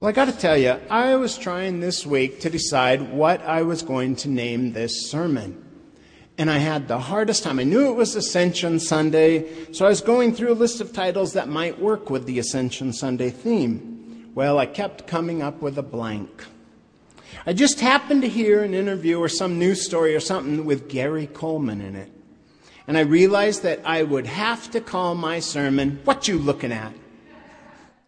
Well, I got to tell you, I was trying this week to decide what I was going to name this sermon. And I had the hardest time. I knew it was Ascension Sunday, so I was going through a list of titles that might work with the Ascension Sunday theme. Well, I kept coming up with a blank. I just happened to hear an interview or some news story or something with Gary Coleman in it. And I realized that I would have to call my sermon, What You Looking At?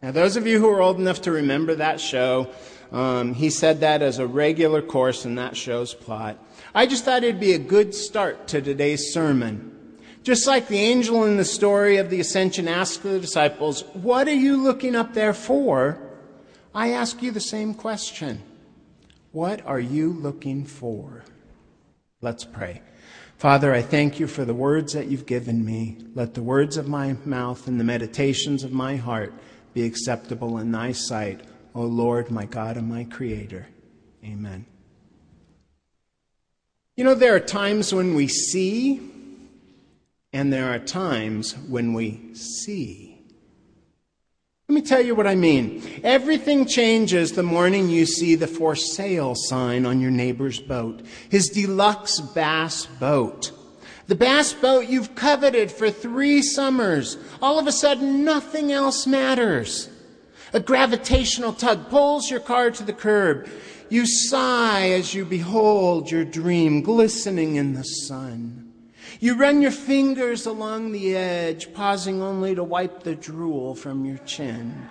Now, those of you who are old enough to remember that show, um, he said that as a regular course in that show's plot. I just thought it'd be a good start to today's sermon. Just like the angel in the story of the ascension asked the disciples, What are you looking up there for? I ask you the same question. What are you looking for? Let's pray. Father, I thank you for the words that you've given me. Let the words of my mouth and the meditations of my heart be acceptable in thy sight, O Lord, my God and my Creator. Amen. You know, there are times when we see, and there are times when we see. Let me tell you what I mean. Everything changes the morning you see the for sale sign on your neighbor's boat, his deluxe bass boat. The bass boat you've coveted for three summers. All of a sudden, nothing else matters. A gravitational tug pulls your car to the curb. You sigh as you behold your dream glistening in the sun. You run your fingers along the edge, pausing only to wipe the drool from your chin.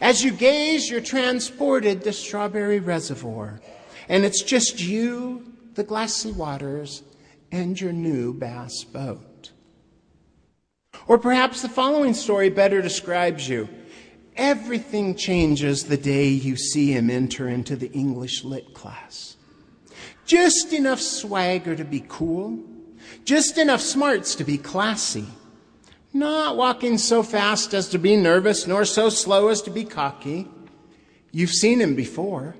As you gaze, you're transported to Strawberry Reservoir, and it's just you, the glassy waters, and your new bass boat. Or perhaps the following story better describes you. Everything changes the day you see him enter into the English lit class. Just enough swagger to be cool, just enough smarts to be classy. Not walking so fast as to be nervous, nor so slow as to be cocky. You've seen him before,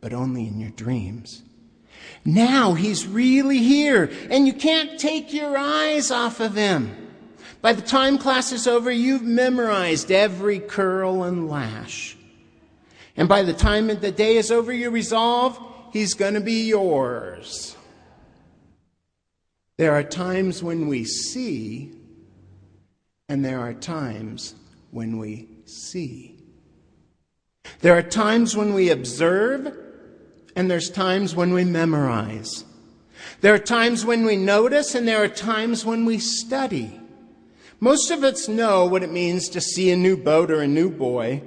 but only in your dreams. Now he's really here, and you can't take your eyes off of him. By the time class is over, you've memorized every curl and lash. And by the time the day is over, you resolve he's going to be yours. There are times when we see, and there are times when we see. There are times when we observe, and there's times when we memorize. There are times when we notice, and there are times when we study. Most of us know what it means to see a new boat or a new boy,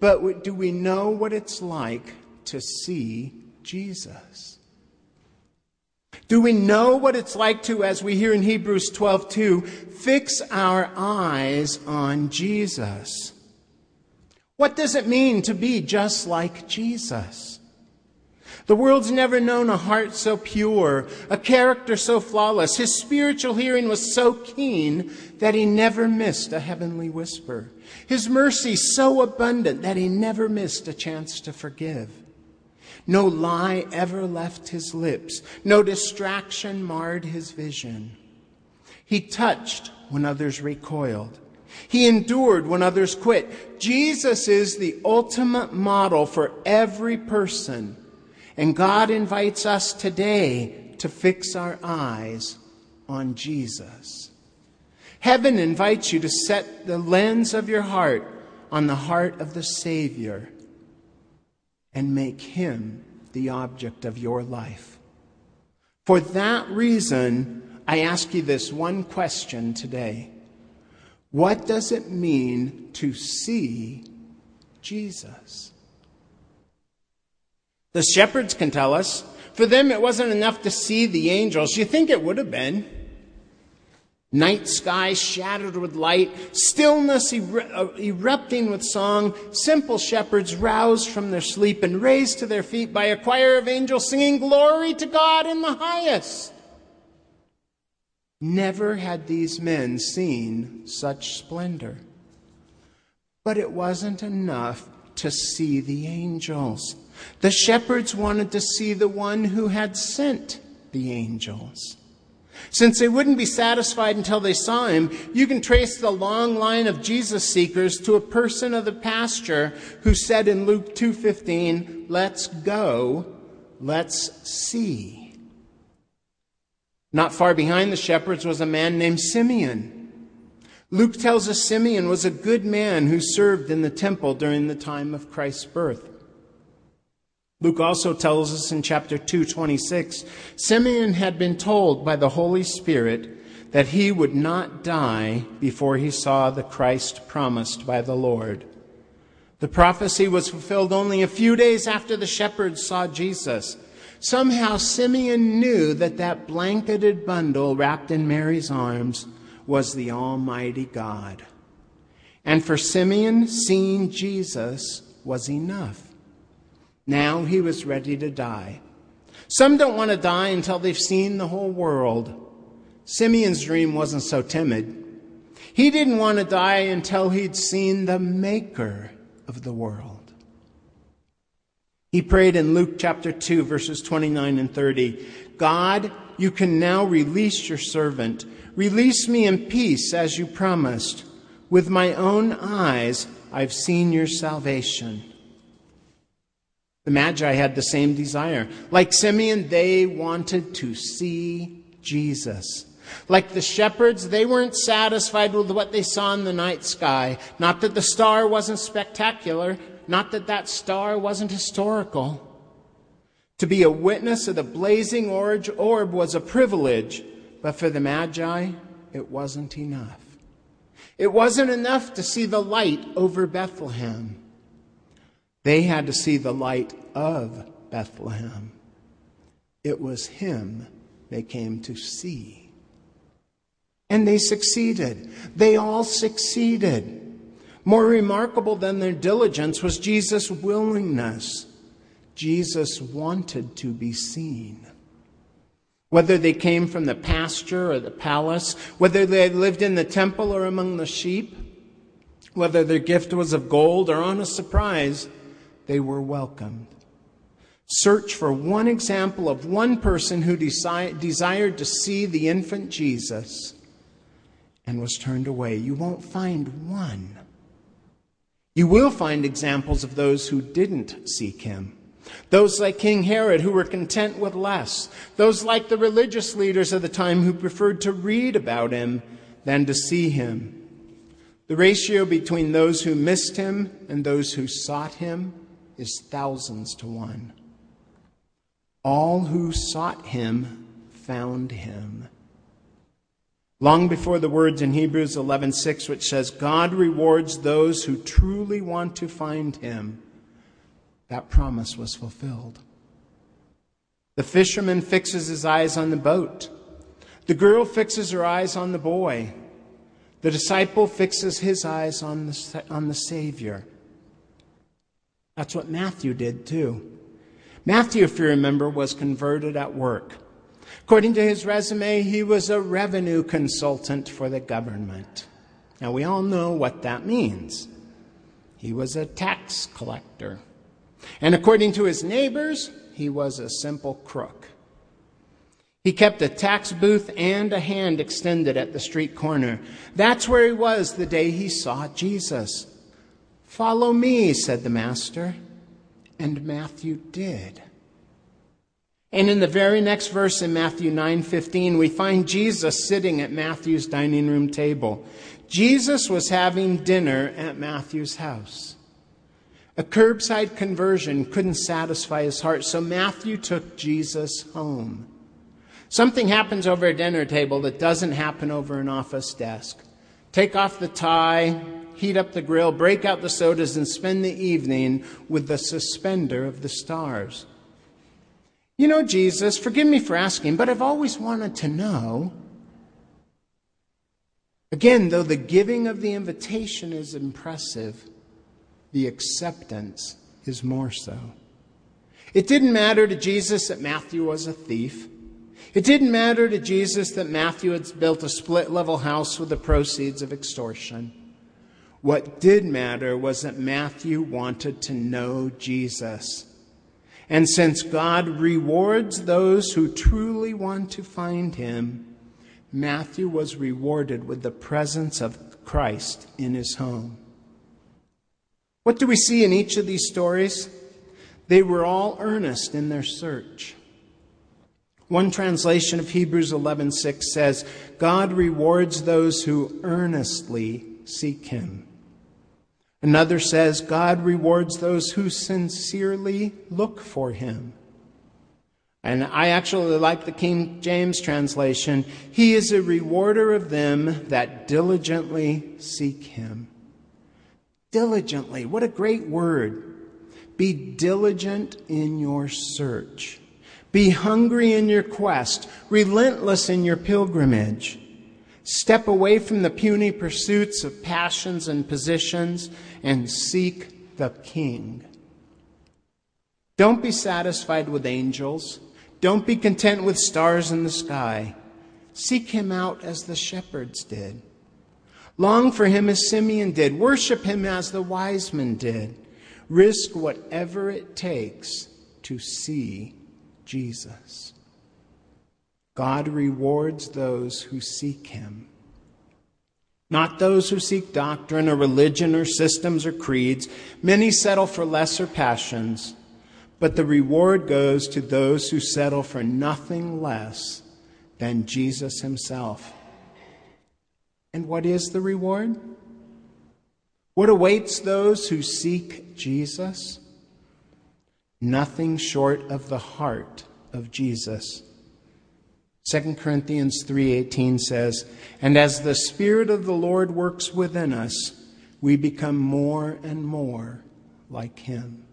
but do we know what it's like to see Jesus? Do we know what it's like to, as we hear in Hebrews 12 2, fix our eyes on Jesus? What does it mean to be just like Jesus? The world's never known a heart so pure, a character so flawless. His spiritual hearing was so keen that he never missed a heavenly whisper. His mercy so abundant that he never missed a chance to forgive. No lie ever left his lips. No distraction marred his vision. He touched when others recoiled. He endured when others quit. Jesus is the ultimate model for every person and God invites us today to fix our eyes on Jesus. Heaven invites you to set the lens of your heart on the heart of the Savior and make Him the object of your life. For that reason, I ask you this one question today What does it mean to see Jesus? The shepherds can tell us. For them, it wasn't enough to see the angels. You think it would have been. Night sky shattered with light, stillness uh, erupting with song, simple shepherds roused from their sleep and raised to their feet by a choir of angels singing glory to God in the highest. Never had these men seen such splendor. But it wasn't enough to see the angels. The shepherds wanted to see the one who had sent the angels. Since they wouldn't be satisfied until they saw him, you can trace the long line of Jesus seekers to a person of the pasture who said in Luke 2:15, "Let's go, let's see." Not far behind the shepherds was a man named Simeon. Luke tells us Simeon was a good man who served in the temple during the time of Christ's birth. Luke also tells us in chapter 226 Simeon had been told by the Holy Spirit that he would not die before he saw the Christ promised by the Lord. The prophecy was fulfilled only a few days after the shepherds saw Jesus. Somehow Simeon knew that that blanketed bundle wrapped in Mary's arms was the Almighty God. And for Simeon, seeing Jesus was enough. Now he was ready to die. Some don't want to die until they've seen the whole world. Simeon's dream wasn't so timid. He didn't want to die until he'd seen the Maker of the world. He prayed in Luke chapter 2, verses 29 and 30 God, you can now release your servant. Release me in peace as you promised. With my own eyes, I've seen your salvation the Magi had the same desire. Like Simeon, they wanted to see Jesus. Like the shepherds, they weren't satisfied with what they saw in the night sky. Not that the star wasn't spectacular, not that that star wasn't historical. To be a witness of the blazing orange orb was a privilege, but for the Magi, it wasn't enough. It wasn't enough to see the light over Bethlehem. They had to see the light of Bethlehem. It was him they came to see. And they succeeded. They all succeeded. More remarkable than their diligence was Jesus' willingness. Jesus wanted to be seen. Whether they came from the pasture or the palace, whether they lived in the temple or among the sheep, whether their gift was of gold or on a surprise, they were welcomed. Search for one example of one person who desi- desired to see the infant Jesus and was turned away. You won't find one. You will find examples of those who didn't seek him. Those like King Herod who were content with less. Those like the religious leaders of the time who preferred to read about him than to see him. The ratio between those who missed him and those who sought him is thousands to one. All who sought him found him. Long before the words in Hebrews 11:6 which says God rewards those who truly want to find him, that promise was fulfilled. The fisherman fixes his eyes on the boat. The girl fixes her eyes on the boy. The disciple fixes his eyes on the, on the Savior. That's what Matthew did too. Matthew, if you remember, was converted at work. According to his resume, he was a revenue consultant for the government. Now, we all know what that means. He was a tax collector. And according to his neighbors, he was a simple crook. He kept a tax booth and a hand extended at the street corner. That's where he was the day he saw Jesus. Follow me, said the master. And Matthew did. And in the very next verse in Matthew 9:15, we find Jesus sitting at Matthew's dining room table. Jesus was having dinner at Matthew's house. A curbside conversion couldn't satisfy his heart, so Matthew took Jesus home. Something happens over a dinner table that doesn't happen over an office desk. Take off the tie, heat up the grill, break out the sodas, and spend the evening with the suspender of the stars. You know, Jesus, forgive me for asking, but I've always wanted to know. Again, though the giving of the invitation is impressive, the acceptance is more so. It didn't matter to Jesus that Matthew was a thief. It didn't matter to Jesus that Matthew had built a split level house with the proceeds of extortion. What did matter was that Matthew wanted to know Jesus. And since God rewards those who truly want to find him, Matthew was rewarded with the presence of Christ in his home. What do we see in each of these stories? They were all earnest in their search. One translation of Hebrews 11:6 says, "God rewards those who earnestly seek him." Another says, "God rewards those who sincerely look for him." And I actually like the King James translation, "He is a rewarder of them that diligently seek him." Diligently, what a great word. Be diligent in your search. Be hungry in your quest, relentless in your pilgrimage. Step away from the puny pursuits of passions and positions and seek the King. Don't be satisfied with angels. Don't be content with stars in the sky. Seek him out as the shepherds did. Long for him as Simeon did. Worship him as the wise men did. Risk whatever it takes to see Jesus. God rewards those who seek him. Not those who seek doctrine or religion or systems or creeds. Many settle for lesser passions, but the reward goes to those who settle for nothing less than Jesus himself. And what is the reward? What awaits those who seek Jesus? nothing short of the heart of Jesus. 2 Corinthians 3:18 says, "And as the spirit of the Lord works within us, we become more and more like him."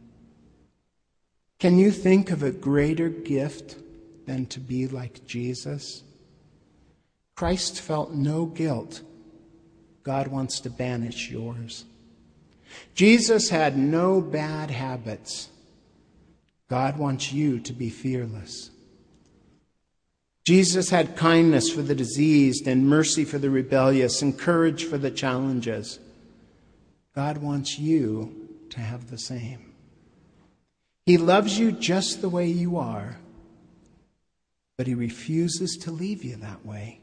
Can you think of a greater gift than to be like Jesus? Christ felt no guilt. God wants to banish yours. Jesus had no bad habits. God wants you to be fearless. Jesus had kindness for the diseased and mercy for the rebellious and courage for the challenges. God wants you to have the same. He loves you just the way you are, but He refuses to leave you that way.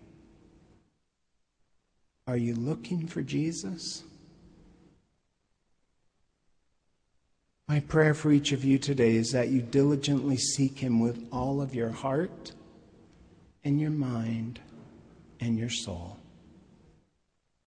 Are you looking for Jesus? My prayer for each of you today is that you diligently seek Him with all of your heart and your mind and your soul.